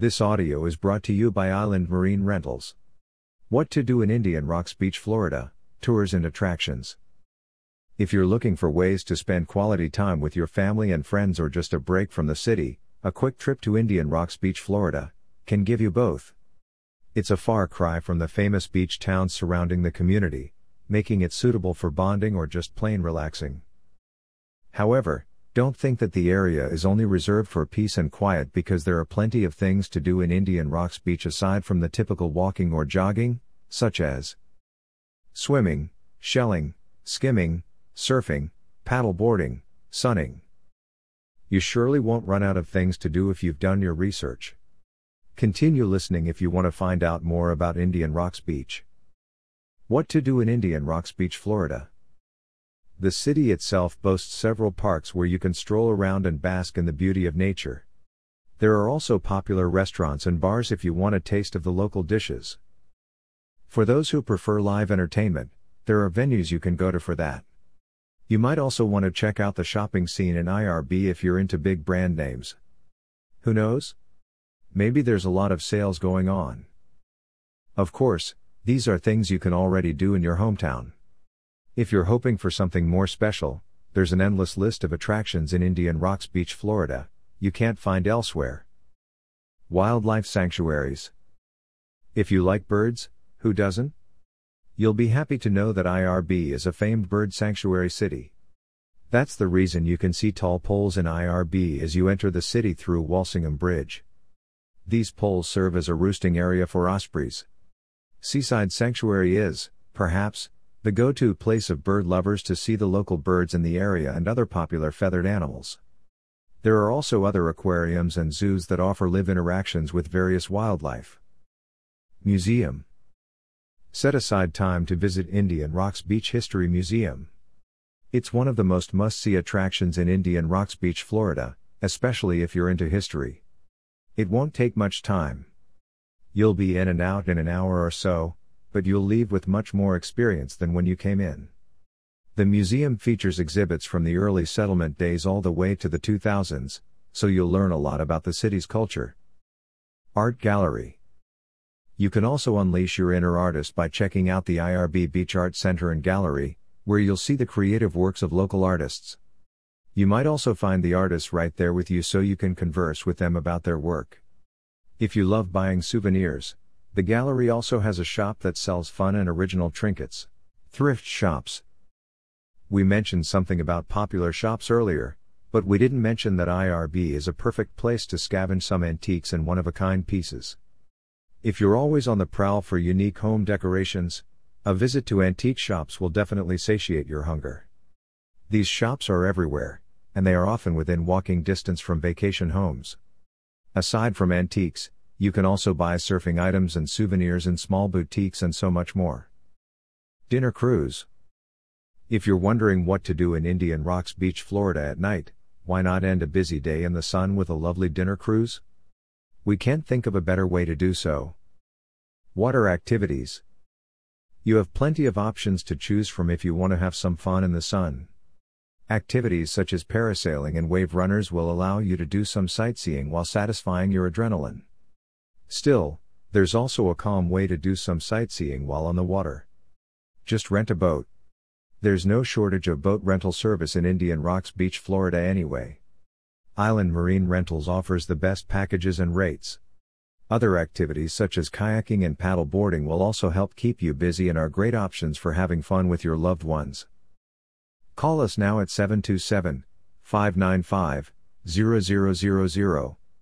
This audio is brought to you by Island Marine Rentals. What to do in Indian Rocks Beach, Florida, tours and attractions. If you're looking for ways to spend quality time with your family and friends or just a break from the city, a quick trip to Indian Rocks Beach, Florida, can give you both. It's a far cry from the famous beach towns surrounding the community, making it suitable for bonding or just plain relaxing. However, don't think that the area is only reserved for peace and quiet because there are plenty of things to do in Indian Rocks Beach aside from the typical walking or jogging, such as swimming, shelling, skimming, surfing, paddleboarding, sunning. You surely won't run out of things to do if you've done your research. Continue listening if you want to find out more about Indian Rocks Beach. What to do in Indian Rocks Beach, Florida. The city itself boasts several parks where you can stroll around and bask in the beauty of nature. There are also popular restaurants and bars if you want a taste of the local dishes. For those who prefer live entertainment, there are venues you can go to for that. You might also want to check out the shopping scene in IRB if you're into big brand names. Who knows? Maybe there's a lot of sales going on. Of course, these are things you can already do in your hometown. If you're hoping for something more special, there's an endless list of attractions in Indian Rocks Beach, Florida, you can't find elsewhere. Wildlife Sanctuaries. If you like birds, who doesn't? You'll be happy to know that IRB is a famed bird sanctuary city. That's the reason you can see tall poles in IRB as you enter the city through Walsingham Bridge. These poles serve as a roosting area for ospreys. Seaside Sanctuary is, perhaps, the go to place of bird lovers to see the local birds in the area and other popular feathered animals. There are also other aquariums and zoos that offer live interactions with various wildlife. Museum Set aside time to visit Indian Rocks Beach History Museum. It's one of the most must see attractions in Indian Rocks Beach, Florida, especially if you're into history. It won't take much time. You'll be in and out in an hour or so, but you'll leave with much more experience than when you came in. The museum features exhibits from the early settlement days all the way to the 2000s, so you'll learn a lot about the city's culture. Art Gallery You can also unleash your inner artist by checking out the IRB Beach Art Center and Gallery, where you'll see the creative works of local artists. You might also find the artists right there with you so you can converse with them about their work. If you love buying souvenirs, the gallery also has a shop that sells fun and original trinkets. Thrift shops. We mentioned something about popular shops earlier, but we didn't mention that IRB is a perfect place to scavenge some antiques and one of a kind pieces. If you're always on the prowl for unique home decorations, a visit to antique shops will definitely satiate your hunger. These shops are everywhere, and they are often within walking distance from vacation homes. Aside from antiques, you can also buy surfing items and souvenirs in small boutiques and so much more. Dinner Cruise If you're wondering what to do in Indian Rocks Beach, Florida at night, why not end a busy day in the sun with a lovely dinner cruise? We can't think of a better way to do so. Water Activities You have plenty of options to choose from if you want to have some fun in the sun. Activities such as parasailing and wave runners will allow you to do some sightseeing while satisfying your adrenaline. Still, there's also a calm way to do some sightseeing while on the water. Just rent a boat. There's no shortage of boat rental service in Indian Rocks Beach, Florida anyway. Island Marine Rentals offers the best packages and rates. Other activities such as kayaking and paddle boarding will also help keep you busy and are great options for having fun with your loved ones. Call us now at 727 595 0000